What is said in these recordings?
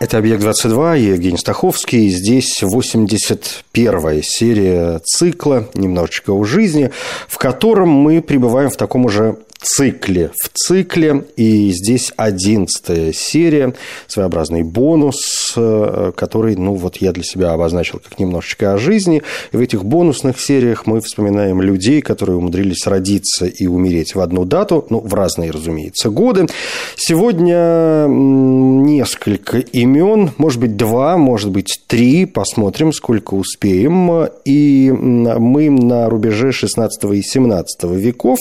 Это «Объект-22», я Евгений Стаховский. Здесь 81-я серия цикла «Немножечко о жизни», в котором мы пребываем в таком уже цикле в цикле. И здесь одиннадцатая серия, своеобразный бонус, э, который, ну, вот я для себя обозначил как немножечко о жизни. И в этих бонусных сериях мы вспоминаем людей, которые умудрились родиться и умереть в одну дату, ну, в разные, разумеется, годы. Сегодня несколько имен, может быть, два, может быть, три. Посмотрим, сколько успеем. И мы на рубеже 16 и 17 веков.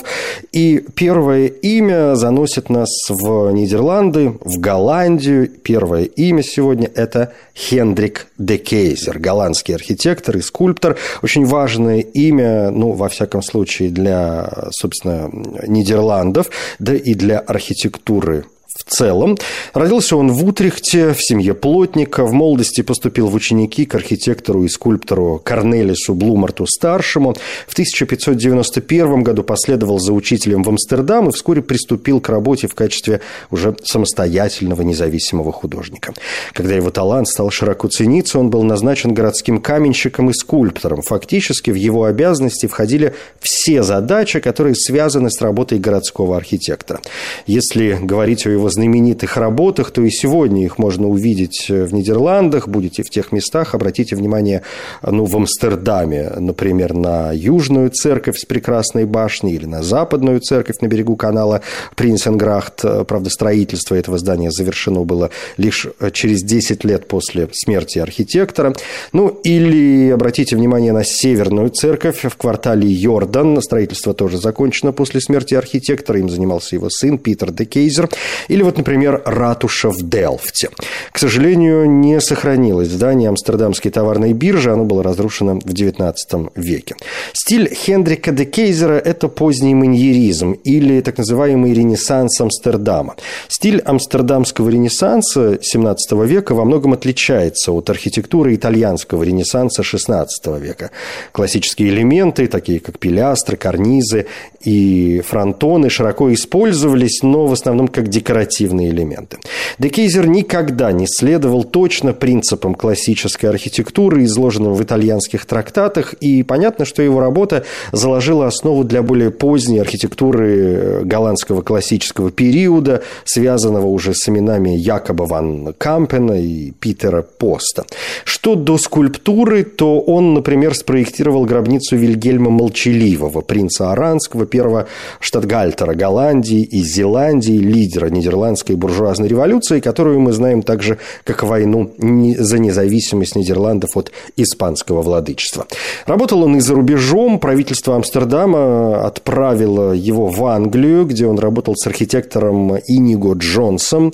И первый Первое имя заносит нас в Нидерланды, в Голландию. Первое имя сегодня – это Хендрик де Кейзер, голландский архитектор и скульптор. Очень важное имя, ну, во всяком случае, для, собственно, Нидерландов, да и для архитектуры в целом. Родился он в Утрехте, в семье плотника. В молодости поступил в ученики к архитектору и скульптору Корнелису Блумарту-старшему. В 1591 году последовал за учителем в Амстердам и вскоре приступил к работе в качестве уже самостоятельного независимого художника. Когда его талант стал широко цениться, он был назначен городским каменщиком и скульптором. Фактически в его обязанности входили все задачи, которые связаны с работой городского архитектора. Если говорить о его знаменитых работах, то и сегодня их можно увидеть э, в Нидерландах, будете в тех местах, обратите внимание, ну, в Амстердаме, например, на Южную церковь с прекрасной башней или на Западную церковь на берегу канала Принсенграхт. Правда, строительство этого здания завершено было лишь э, через 10 лет после смерти архитектора. Ну, или обратите внимание на Северную церковь в квартале Йордан. Строительство тоже закончено после смерти архитектора. Им занимался его сын Питер де Кейзер. Или вот, например, ратуша в Делфте. К сожалению, не сохранилось здание Амстердамской товарной биржи, оно было разрушено в XIX веке. Стиль Хендрика де Кейзера – это поздний маньеризм или так называемый ренессанс Амстердама. Стиль амстердамского ренессанса XVII века во многом отличается от архитектуры итальянского ренессанса XVI века. Классические элементы, такие как пилястры, карнизы и фронтоны, широко использовались, но в основном как декоративные декоративные элементы. Декейзер никогда не следовал точно принципам классической архитектуры, изложенным в итальянских трактатах, и понятно, что его работа заложила основу для более поздней архитектуры э, голландского классического периода, связанного уже с именами Якоба ван Кампена и Питера Поста. Что до скульптуры, то он, например, спроектировал гробницу Вильгельма Молчаливого, принца Аранского, первого штатгальтера Голландии и Зеландии, лидера Нидерландов нидерландской буржуазной революции, которую мы знаем также как войну за независимость Нидерландов от испанского владычества. Работал он и за рубежом. Правительство Амстердама отправило его в Англию, где он работал с архитектором Иниго Джонсом.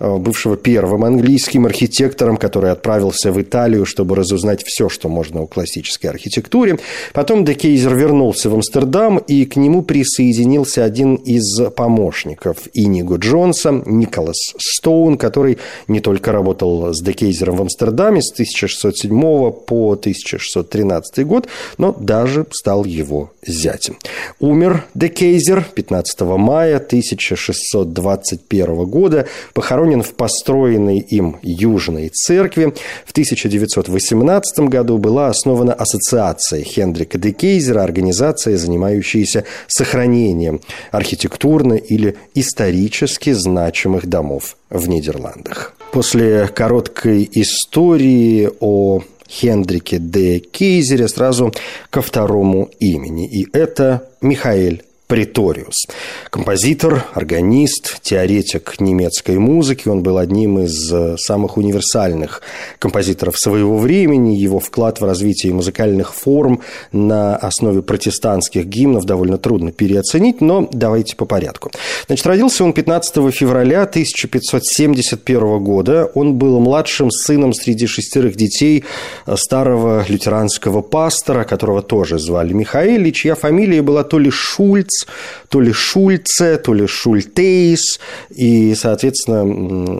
Э, бывшего первым английским архитектором, который отправился в Италию, чтобы разузнать все, что можно о классической архитектуре. Потом де Кейзер вернулся в Амстердам, и к нему присоединился один из помощников Иниго Джонса, Николас Стоун, который не только работал с де Кейзером в Амстердаме с 1607 по 1613 год, но даже стал его зятем. Умер де Кейзер 15 мая 1621 года, похоронен похоронен в построенной им Южной церкви. В 1918 году была основана ассоциация Хендрика де Кейзера, организация, занимающаяся сохранением архитектурно или исторически значимых домов в Нидерландах. После короткой истории о Хендрике де Кейзере сразу ко второму имени. И это Михаэль Преториус. Композитор, органист, теоретик немецкой музыки. Он был одним из э, самых универсальных композиторов своего времени. Его вклад в развитие музыкальных форм на основе протестантских гимнов довольно трудно переоценить, но давайте по порядку. Значит, родился он 15 февраля 1571 года. Он был младшим сыном среди шестерых детей э, старого лютеранского пастора, которого тоже звали Михаил, и чья фамилия была то ли Шульц, то ли Шульце, то ли Шультейс, и, соответственно,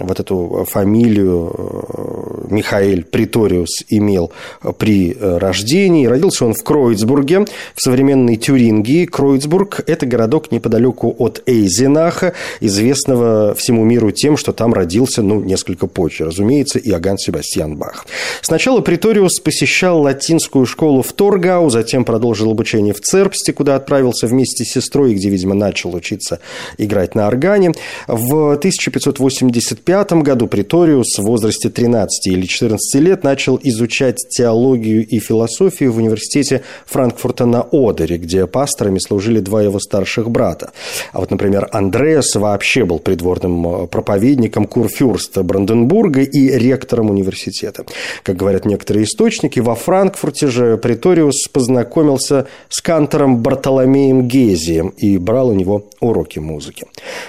вот эту фамилию э, Михаил Приториус имел при э, рождении. Родился он в Кройцбурге, в современной Тюрингии. Кройцбург – это городок неподалеку от Эйзенаха, известного всему миру тем, что там родился, ну, несколько позже, разумеется, Иоганн Себастьян Бах. Сначала Приториус посещал латинскую школу в Торгау, затем продолжил обучение в Церпсте, куда отправился вместе с сестрой, где, видимо, начал учиться играть на органе. В 1585 году Приториус в возрасте 13 или 14 лет начал изучать теологию и философию в университете Франкфурта на Одере, где пасторами служили два его старших брата. А вот, например, Андреас вообще был придворным э, проповедником Курфюрста Бранденбурга и ректором университета. Как говорят некоторые источники, во Франкфурте же Приториус познакомился с кантором Бартоломеем Гезием и брал у него уроки музыки.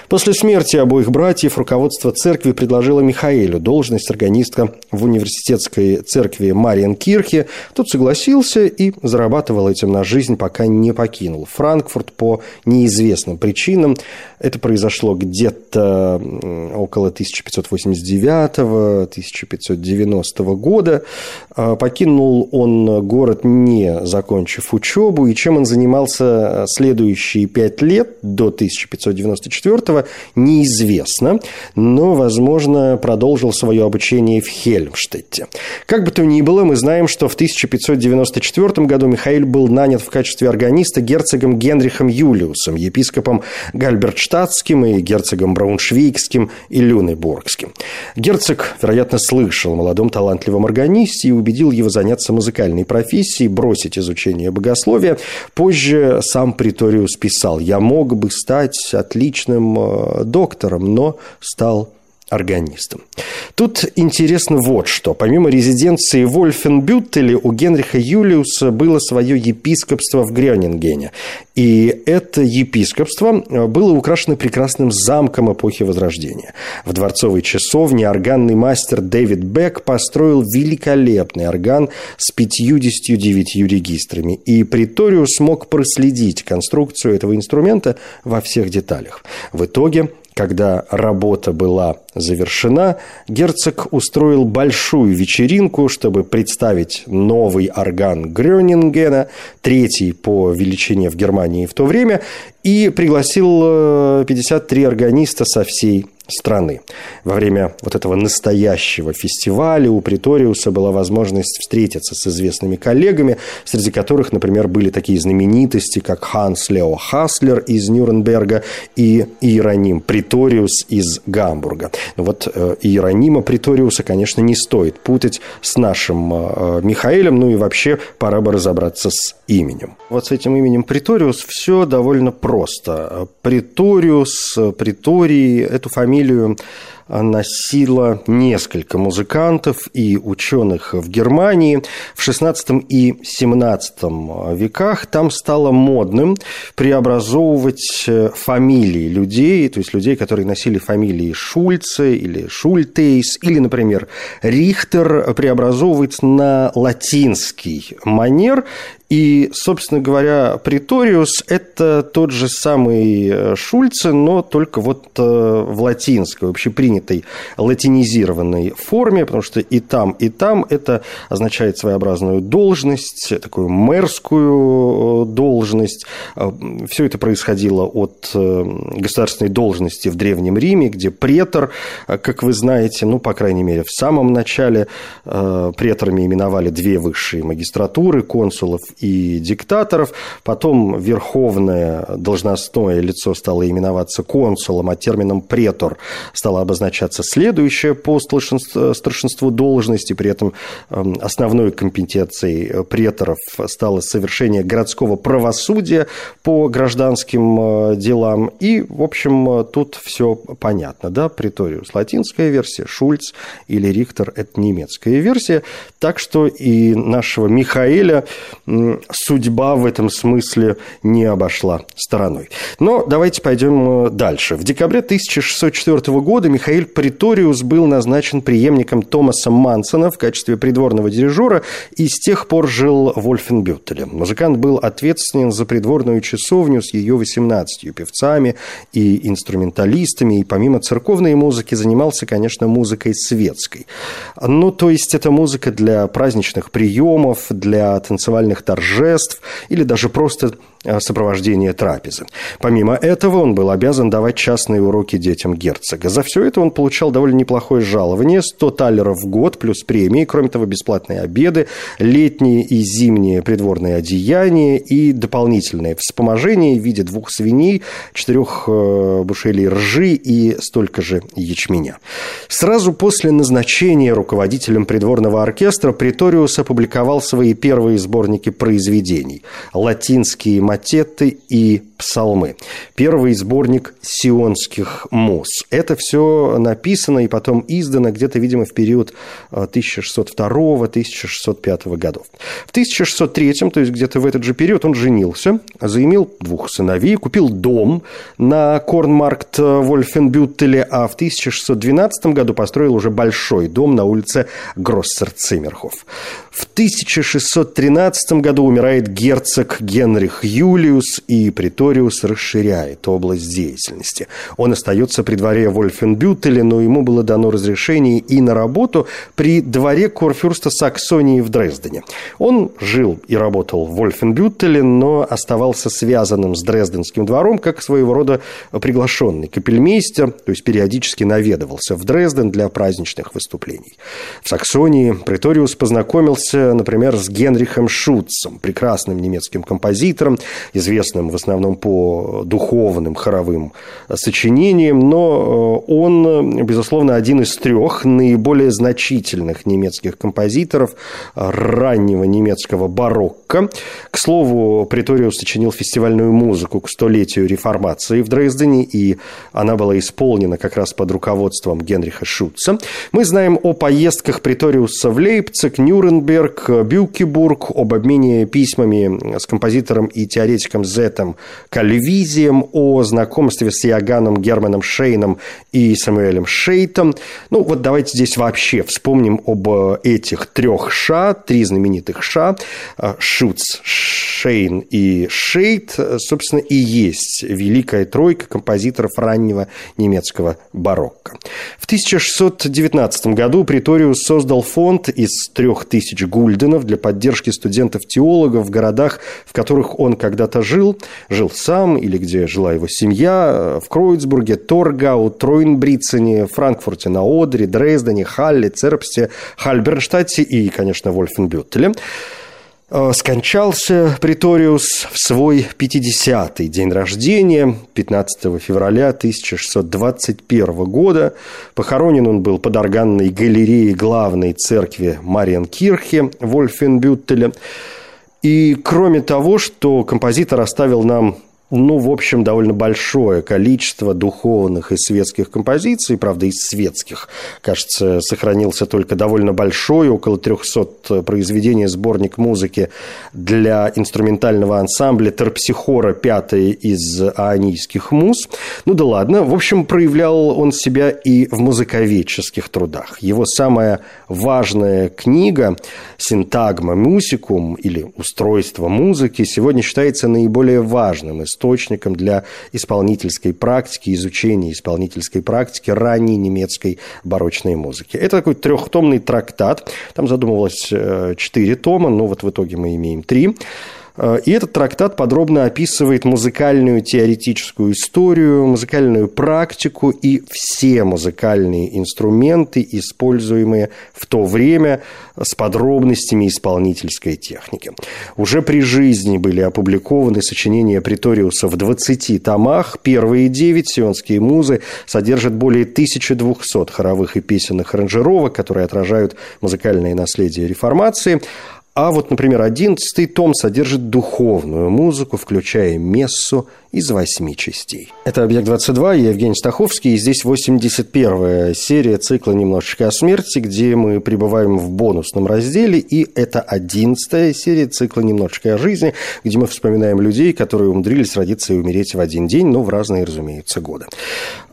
После смерти обоих братьев руководство церкви предложило Михаилу должность органиста в университетской церкви Мариенкирхе. Тот согласился и зарабатывал этим на жизнь, пока не покинул Франкфурт по неизвестным причинам. Это произошло где-то около 1589-1590 года. А, покинул он город, не закончив учебу, и чем он занимался следующие пять лет до 1594 неизвестно, но, возможно, продолжил свое обучение в Хельмштетте. Как бы то ни было, мы знаем, что в 1594 году Михаил был нанят в качестве органиста герцогом Генрихом Юлиусом, епископом Гальбертштадтским и герцогом Брауншвейгским и Люнебургским. Герцог, вероятно, слышал о молодом талантливом органисте и убедил его заняться музыкальной профессией, бросить изучение богословия. Позже сам Приториус писал, «Я мог бы стать отличным э, доктором, но стал органистом. Тут интересно вот что. Помимо резиденции в Вольфенбюттеле у Генриха Юлиуса было свое епископство в Грёнингене. И это епископство э, было украшено прекрасным замком эпохи Возрождения. В дворцовой часовне органный мастер Дэвид Бек построил великолепный орган с 59 регистрами. И Приториус смог проследить конструкцию этого инструмента во всех деталях. В итоге когда работа была завершена, герцог устроил большую вечеринку, чтобы представить новый орган Грёнингена, третий по величине в Германии в то время, и пригласил 53 э, органиста со всей страны. Во время вот этого настоящего фестиваля у Приториуса была возможность встретиться с известными коллегами, среди которых, например, были такие знаменитости, как Ханс Лео Хаслер из Нюрнберга и Иероним Приториус из Гамбурга. Но вот э, Иеронима Приториуса, конечно, не стоит путать с нашим э, Михаилом, ну и вообще пора бы разобраться с именем. Вот с этим именем Приториус все довольно просто. Приториус, Приторий, эту фамилию фамилию носило несколько музыкантов и ученых в Германии. В XVI и XVII веках там стало модным преобразовывать э, фамилии людей, то есть людей, которые носили фамилии Шульце или Шультейс, или, например, Рихтер, преобразовывать на латинский манер и, собственно говоря, Приториус – это тот же самый э, Шульце, но только вот э, в латинской, общепринятой латинизированной форме, потому что и там, и там это означает своеобразную должность, такую мэрскую э, должность. Все это происходило от государственной должности в Древнем Риме, где претор, как вы знаете, ну, по крайней мере, в самом начале преторами именовали две высшие магистратуры, консулов и диктаторов. Потом верховное должностное лицо стало именоваться консулом, а термином претор стало обозначать назначаться следующая по старшинству должности, при этом эм, основной компетенцией преторов стало совершение городского правосудия по гражданским делам. И, в общем, тут все понятно, да, Приториус латинская версия, Шульц или Рихтер – это немецкая версия, так что и нашего Михаэля судьба в этом смысле не обошла стороной. Но давайте пойдем э, дальше. В декабре 1604 года Михаил Приториус был назначен преемником Томаса Мансона в качестве придворного дирижера и с тех пор жил в Ольфенбюттеле. Музыкант был ответственен за придворную часовню с ее 18 певцами и инструменталистами, и помимо церковной музыки занимался, конечно, музыкой светской. Ну, то есть это музыка для праздничных приемов, для танцевальных торжеств или даже просто сопровождения трапезы. Помимо этого, он был обязан давать частные уроки детям герцога. За все это он получал довольно неплохое жалование, 100 талеров в год плюс премии, кроме того, бесплатные обеды, летние и зимние придворные одеяния и дополнительное вспоможение в виде двух свиней, четырех э, бушелей ржи и столько же ячменя. Сразу после назначения руководителем придворного оркестра Приториус опубликовал свои первые сборники произведений. Латинские матеты и псалмы. Первый сборник сионских мус. Это все написано и потом издано где-то, видимо, в период 1602-1605 э, годов. В 1603, то есть где-то в этот же период, он женился, заимел двух сыновей, купил дом на Корнмаркт Вольфенбюттеле, а в 1612 году построил уже большой дом на улице Гроссер-Циммерхоф. В 1613 году умирает герцог Генрих Юлиус, и Приториус расширяет область деятельности. Он остается при дворе Вольфенбютеля, но ему было дано разрешение и на работу при дворе Корфюрста Саксонии в Дрездене. Он жил и работал в Вольфенбютеле, но оставался связанным с Дрезденским двором как своего рода приглашенный капельмейстер, то есть периодически наведывался в Дрезден для праздничных выступлений. В Саксонии Приториус познакомился, например, с Генрихом Шутцем, прекрасным немецким композитором, известным в основном по духовным хоровым сочинениям, но э, он, безусловно, один из трех наиболее значительных немецких композиторов раннего немецкого барокко. К слову, Приториус сочинил фестивальную музыку к столетию реформации в Дрездене, и она была исполнена как раз под руководством Генриха Шутца. Мы знаем о поездках Приториуса в Лейпциг, Нюрнберг, Бюкебург, об обмене письмами с композитором и теоретиком Зетом Кальвизием, о знакомстве с Иоганном Германом Шейном и Самуэлем Шейтом. Ну, вот давайте здесь вообще вспомним об этих трех ша, три знаменитых ша, Шуц, Шейн и Шейт, собственно, и есть великая тройка композиторов раннего немецкого барокко. В 1619 году Приториус создал фонд из трех тысяч гульденов для поддержки студентов-теологов в городах, в которых он когда-то жил, жил сам или где жила его семья, в Кройцбурге, Торгау, Тройнбрицене, Франкфурте на Одре, Дрездене, Халле, Церпсте, Хальбернштадте и, конечно, Вольфенбюттеле. Э, скончался Приториус в свой 50-й день рождения, 15 февраля 1621 года. Похоронен он был под органной галереей главной церкви Мариенкирхе Вольфенбюттеля. И кроме того, что композитор оставил нам ну, в общем, довольно большое количество духовных и светских композиций, правда, из светских, кажется, сохранился только довольно большой, около 300 произведений сборник музыки для инструментального ансамбля Терпсихора, пятый из аонийских муз. Ну да ладно, в общем, проявлял он себя и в музыковедческих трудах. Его самая важная книга «Синтагма мусикум» или «Устройство музыки» сегодня считается наиболее важным из источником для исполнительской практики, изучения исполнительской практики ранней немецкой барочной музыки. Это такой трехтомный трактат. Там задумывалось э, четыре тома, но вот в итоге мы имеем три. Э, и этот трактат подробно описывает музыкальную теоретическую историю, музыкальную практику и все музыкальные инструменты, используемые в то время с подробностями исполнительской техники. Уже при жизни были опубликованы сочинения Приториуса в 20 томах. Первые девять сионские музы содержат более 1200 хоровых и песенных аранжировок, которые отражают музыкальное наследие реформации. А вот, например, одиннадцатый том содержит духовную музыку, включая мессу из восьми частей. Это «Объект-22», я Евгений Стаховский, и здесь 81-я серия цикла «Немножечко о смерти», где мы пребываем в бонусном разделе, и это 11-я серия цикла «Немножечко о жизни», где мы вспоминаем людей, которые умудрились родиться и умереть в один день, но в разные, разумеется, годы.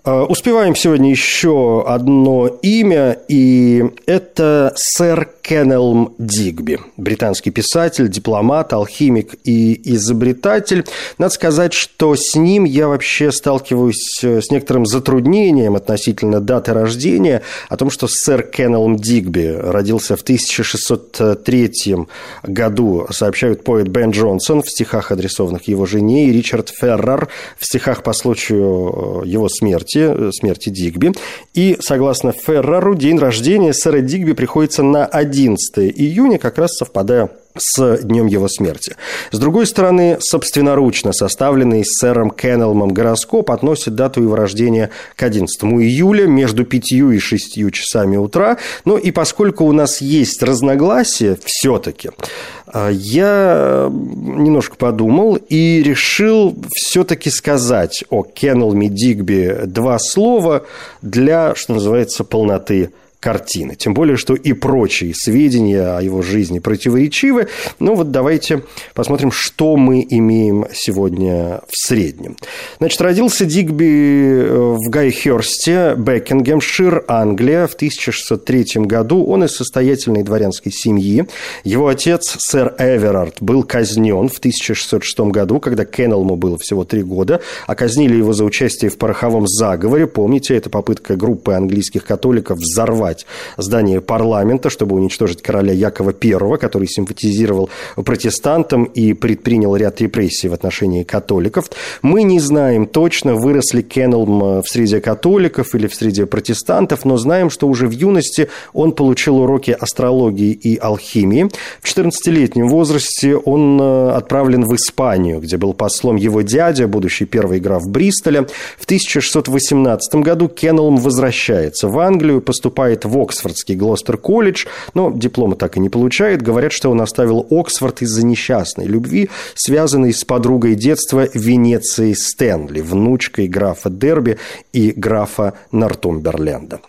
А, успеваем сегодня еще одно имя, и это сэр Кеннелм Дигби, британский писатель, дипломат, алхимик и изобретатель. Надо сказать, что с ним я вообще сталкиваюсь э, с некоторым затруднением относительно даты рождения, о том, что сэр Кеннелм Дигби родился в 1603 году, сообщают поэт Бен Джонсон в стихах, адресованных его жене, и Ричард Феррар в стихах по случаю э, его смерти смерти, э, смерти Дигби. И, согласно Феррару, день рождения сэра Дигби приходится на 11 июня, как раз совпадая с днем его смерти. С другой стороны, собственноручно составленный сэром Кеннелмом гороскоп относит дату его рождения к 11 июля между 5 и 6 часами утра. Ну и поскольку у нас есть разногласия все-таки, а, я немножко подумал и решил все-таки сказать о Кеннелме Дигби два слова для, что называется, полноты картины. Тем более, что и прочие сведения о его жизни противоречивы. Ну вот давайте посмотрим, что мы имеем сегодня в среднем. Значит, родился Дигби э, в Гайхерсте, Бекингемшир, Англия в 1603 году. Он из состоятельной дворянской семьи. Его отец, сэр Эверард, был казнен в 1606 году, когда Кеннелму было всего три года, а казнили его за участие в пороховом заговоре. Помните, это попытка группы английских католиков взорвать взорвать здание парламента, чтобы уничтожить короля Якова I, который симпатизировал протестантам и предпринял ряд репрессий в отношении католиков. Мы не знаем точно, вырос ли Кеннелм в среде католиков или в среде протестантов, но знаем, что уже в юности он получил уроки астрологии и алхимии. В 14-летнем возрасте он э, отправлен в Испанию, где был послом его дядя, будущий первый граф Бристоля. В 1618 году Кеннелм возвращается в Англию, поступает в Оксфордский Глостер колледж, но диплома так и не получает. Говорят, что он оставил Оксфорд из-за несчастной любви, связанной с подругой детства Венецией Стэнли, внучкой графа Дерби и графа Нортумберленда.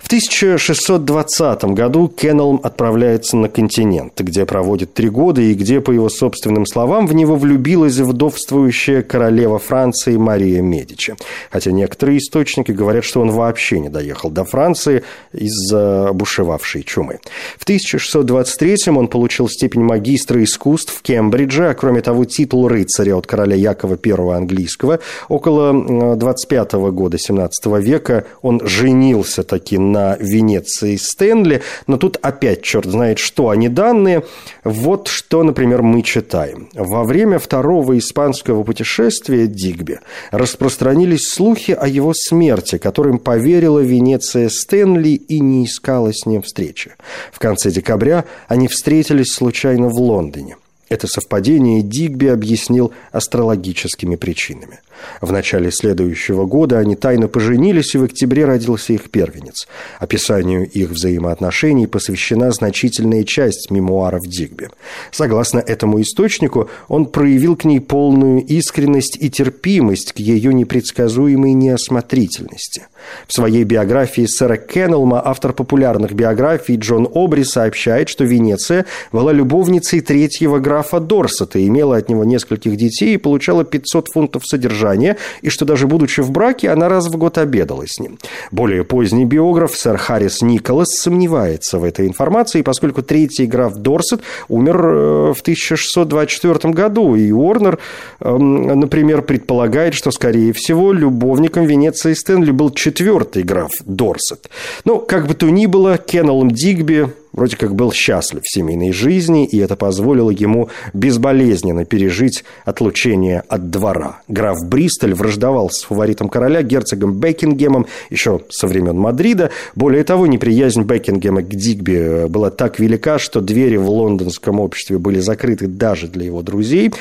В 1620 году Кеннелм отправляется на континент, где проводит три года и где, по его собственным словам, в него влюбилась вдовствующая королева Франции Мария Медичи. Хотя некоторые источники говорят, что он вообще не доехал до Франции из-за бушевавшей чумы. В 1623 он получил степень магистра искусств в Кембридже, а кроме того титул рыцаря от короля Якова I английского. Около 25 года 17 века он женился таки на Венеции Стэнли, но тут опять черт знает что, они данные. Вот что, например, мы читаем. Во время второго испанского путешествия Дигби распространились слухи о его смерти, которым поверила Венеция Стэнли и не искала с ним встречи. В конце декабря они встретились случайно в Лондоне. Это совпадение Дигби объяснил астрологическими причинами. В начале следующего года они тайно поженились, и в октябре родился их первенец. Описанию их взаимоотношений посвящена значительная часть мемуаров Дигби. Согласно этому источнику, он проявил к ней полную искренность и терпимость к ее непредсказуемой неосмотрительности. В своей биографии сэра Кеннелма автор популярных биографий Джон Обри сообщает, что Венеция была любовницей третьего графа Дорсета, имела от него нескольких детей и получала 500 фунтов содержания содержание, и что даже будучи в браке, она раз в год обедала с ним. Более поздний биограф, сэр Харрис Николас, сомневается в этой информации, поскольку третий граф Дорсет умер э, в 1624 году, и Уорнер, эм, например, предполагает, что, скорее всего, любовником Венеции Стэнли был четвертый граф Дорсет. Но, как бы то ни было, Кеннелом Дигби вроде как был счастлив в семейной жизни, и это позволило ему безболезненно пережить отлучение от двора. Граф Бристоль враждовал с фаворитом короля, герцогом Бекингемом, еще со времен Мадрида. Более того, неприязнь Бекингема к Дигби была так велика, что двери в лондонском обществе были закрыты даже для его друзей.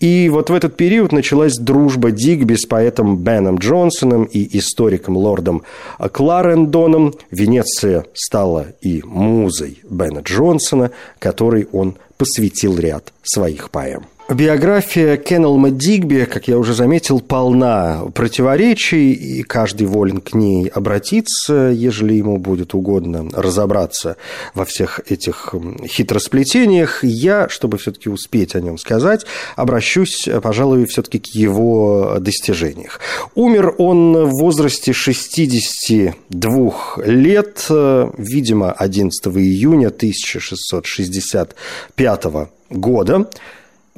И вот в этот период началась дружба Дигби с поэтом Беном Джонсоном и историком лордом Кларендоном. Венеция стала и музой Бена Джонсона, которой он посвятил ряд своих поэм. Биография Кеннелма Дигби, как я уже заметил, полна противоречий, и каждый волен к ней обратиться, ежели ему будет угодно разобраться во всех этих хитросплетениях. Я, чтобы все-таки успеть о нем сказать, обращусь, пожалуй, все-таки к его достижениях. Умер он в возрасте 62 лет, видимо, 11 июня 1665 года.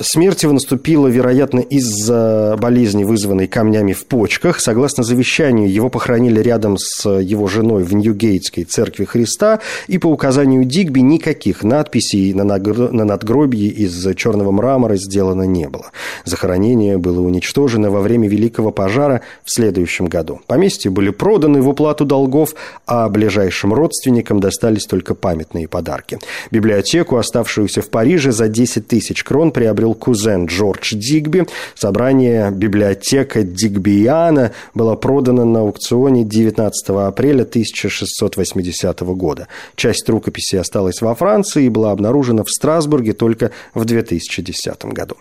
Смерть его наступила, вероятно, из-за болезни, вызванной камнями в почках. Согласно завещанию, его похоронили рядом с его женой в Ньюгейтской церкви Христа, и по указанию Дигби никаких надписей на, надгробии из черного мрамора сделано не было. Захоронение было уничтожено во время Великого пожара в следующем году. Поместья были проданы в уплату долгов, а ближайшим родственникам достались только памятные подарки. Библиотеку, оставшуюся в Париже, за 10 тысяч крон приобрел был кузен Джордж Дигби. Собрание библиотека Дигбиана было продано на аукционе 19 апреля 1680 года. Часть рукописи осталась во Франции и была обнаружена в Страсбурге только в 2010 году.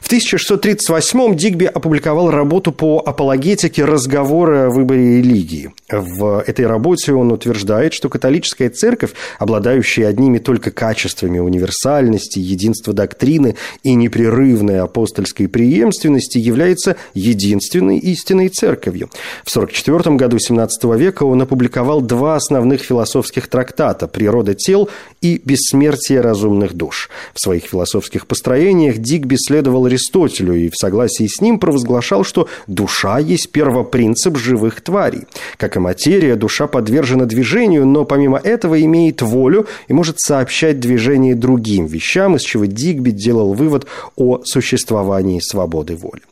В 1638 Дигби опубликовал работу по апологетике разговора о выборе религии. В этой работе он утверждает, что католическая церковь, обладающая одними только качествами универсальности, единства доктрины и не непрерывной апостольской преемственности является единственной истинной церковью. В 44 году XVII века он опубликовал два основных философских трактата «Природа тел» и «Бессмертие разумных душ». В своих философских построениях Дигби следовал Аристотелю и в согласии с ним провозглашал, что душа есть первопринцип живых тварей. Как и материя, душа подвержена движению, но помимо этого имеет волю и может сообщать движение другим вещам, из чего Дигби делал вывод о существовании свободы воли.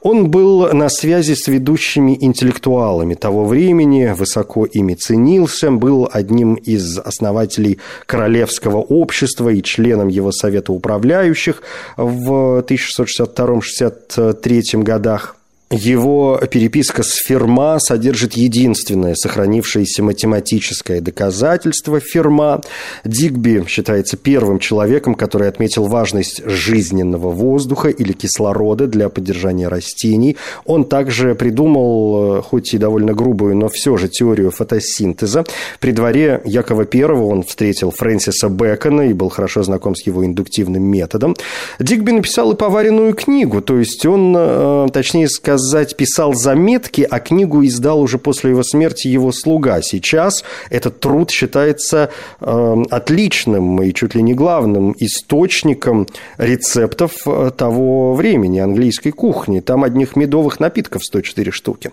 Он был на связи с ведущими интеллектуалами того времени, высоко ими ценился, был одним из основателей Королевского общества и членом его Совета управляющих в 1662-63 годах. Его переписка с Ферма содержит единственное сохранившееся математическое доказательство Ферма. Дигби считается первым человеком, который отметил важность жизненного воздуха или кислорода для поддержания растений. Он также придумал, э, хоть и довольно грубую, но все же теорию фотосинтеза. При дворе Якова I он встретил Фрэнсиса Бэкона и был хорошо знаком с его индуктивным методом. Дигби написал и поваренную книгу, то есть он, э, точнее сказать, сказать, писал заметки, а книгу издал уже после его смерти его слуга. Сейчас этот труд считается э, отличным и чуть ли не главным источником рецептов э, того времени английской кухни. Там одних медовых напитков 104 штуки.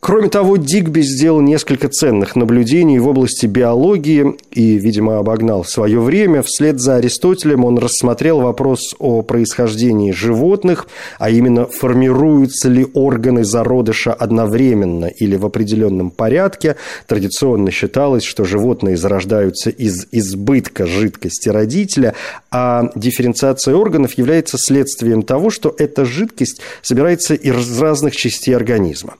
Кроме того, Дигби сделал несколько ценных наблюдений в области биологии и, видимо, обогнал свое время. Вслед за Аристотелем он рассмотрел вопрос о происхождении животных, а именно формируются ли органы зародыша одновременно или в определенном порядке. Традиционно считалось, что животные зарождаются из избытка жидкости родителя, а дифференциация органов является следствием того, что эта жидкость собирается из разных частей организма.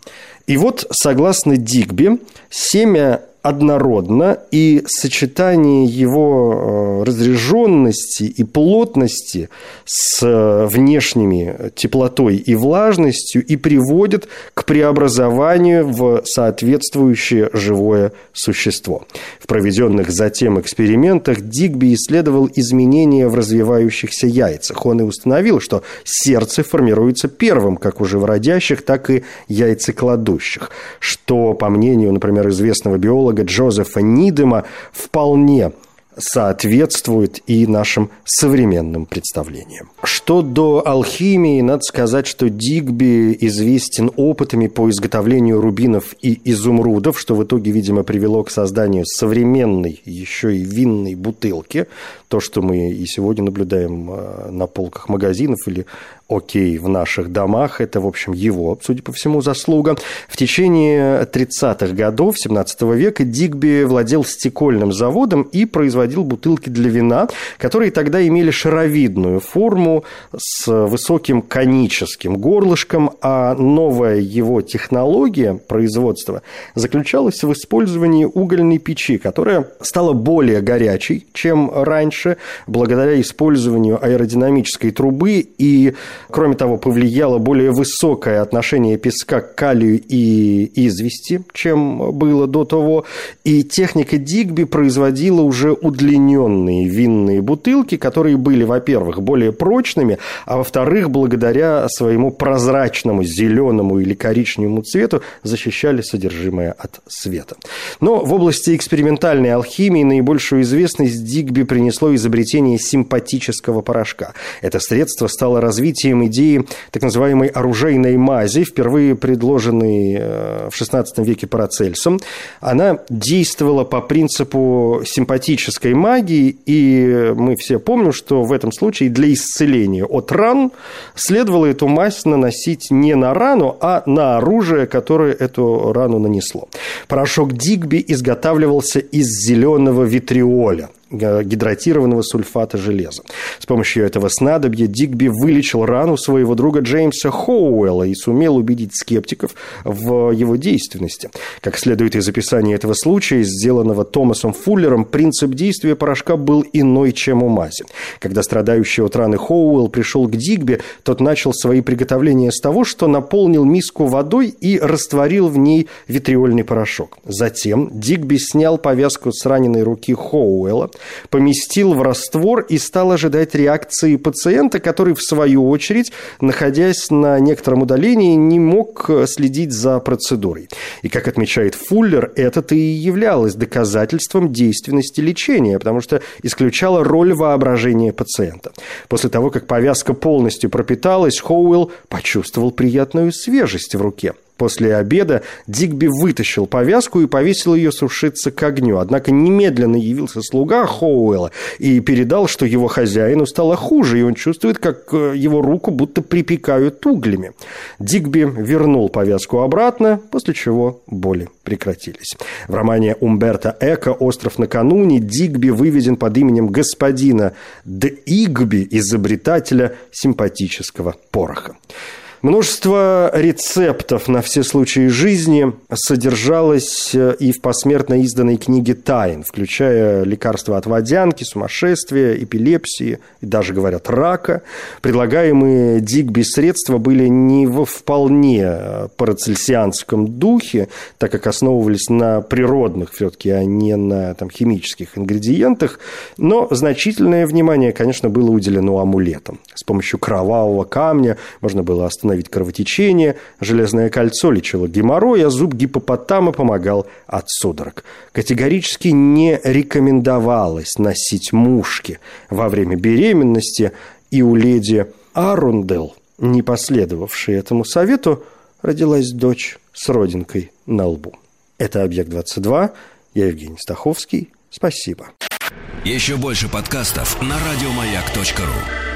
И вот, согласно Дигби, семя однородно, и сочетание его э, разряженности и плотности с э, внешними теплотой и влажностью и приводит к преобразованию в соответствующее живое существо. В проведенных затем экспериментах Дигби исследовал изменения в развивающихся яйцах. Он и установил, что сердце формируется первым как у живородящих, так и яйцекладущих, что, по мнению, например, известного биолога, биолога Джозефа Нидема вполне соответствует и нашим современным представлениям. Что до алхимии, надо сказать, что Дигби известен опытами по изготовлению рубинов и изумрудов, что в итоге, видимо, привело к созданию современной еще и винной бутылки, то, что мы и сегодня наблюдаем э, на полках магазинов или окей в наших домах. Это, в общем, его, судя по всему, заслуга. В течение 30-х годов 17 века Дигби владел стекольным заводом и производил бутылки для вина, которые тогда имели шаровидную форму с высоким коническим горлышком, а новая его технология производства заключалась в использовании угольной печи, которая стала более горячей, чем раньше, благодаря использованию аэродинамической трубы и Кроме того, повлияло более высокое отношение песка к калию и извести, чем было до того. И техника Дигби производила уже удлиненные винные бутылки, которые были, во-первых, более прочными, а во-вторых, благодаря своему прозрачному зеленому или коричневому цвету защищали содержимое от света. Но в области экспериментальной алхимии наибольшую известность Дигби принесло изобретение симпатического порошка. Это средство стало развитием развитием идеи так называемой оружейной мази, впервые предложенной э, в XVI веке Парацельсом. Она действовала по принципу симпатической магии, и мы все помним, что в этом случае для исцеления от ран следовало эту мазь наносить не на рану, а на оружие, которое эту рану нанесло. Порошок Дигби изготавливался из зеленого витриоля гидратированного сульфата железа. С помощью этого снадобья Дигби вылечил рану своего друга Джеймса Хоуэлла и сумел убедить скептиков в его действенности. Как следует из описания этого случая, сделанного Томасом Фуллером, принцип действия порошка был иной, чем у мази. Когда страдающий от раны Хоуэлл пришел к Дигби, тот начал свои приготовления с того, что наполнил миску водой и растворил в ней витриольный порошок. Затем Дигби снял повязку с раненой руки Хоуэлла, поместил в раствор и стал ожидать реакции пациента, который, в свою очередь, находясь на некотором удалении, не мог следить за процедурой. И, как отмечает Фуллер, это-то и являлось доказательством действенности лечения, потому что исключало роль воображения пациента. После того, как повязка полностью пропиталась, Хоуэлл почувствовал приятную свежесть в руке – После обеда Дигби вытащил повязку и повесил ее сушиться к огню. Однако немедленно явился слуга Хоуэлла и передал, что его хозяину стало хуже, и он чувствует, как э, его руку будто припекают углями. Дигби вернул повязку обратно, после чего боли прекратились. В романе Умберта Эко «Остров накануне» Дигби выведен под именем господина Д. Игби, изобретателя симпатического пороха. Множество рецептов на все случаи жизни содержалось э, и в посмертно изданной книге «Тайн», включая лекарства от водянки, сумасшествия, эпилепсии и даже, говорят, рака. Предлагаемые Дигби средства были не во вполне э, парацельсианском духе, так как основывались на природных все-таки, а не на там, химических ингредиентах, но значительное внимание, конечно, было уделено амулетам. С помощью кровавого камня можно было остановить остановить кровотечение, железное кольцо лечило геморрой, а зуб гипопотама помогал от судорог. Категорически не рекомендовалось носить мушки во время беременности, и у леди Арундел, не последовавшей этому совету, родилась дочь с родинкой на лбу. Это «Объект-22». Я Евгений Стаховский. Спасибо. Еще больше подкастов на радиомаяк.ру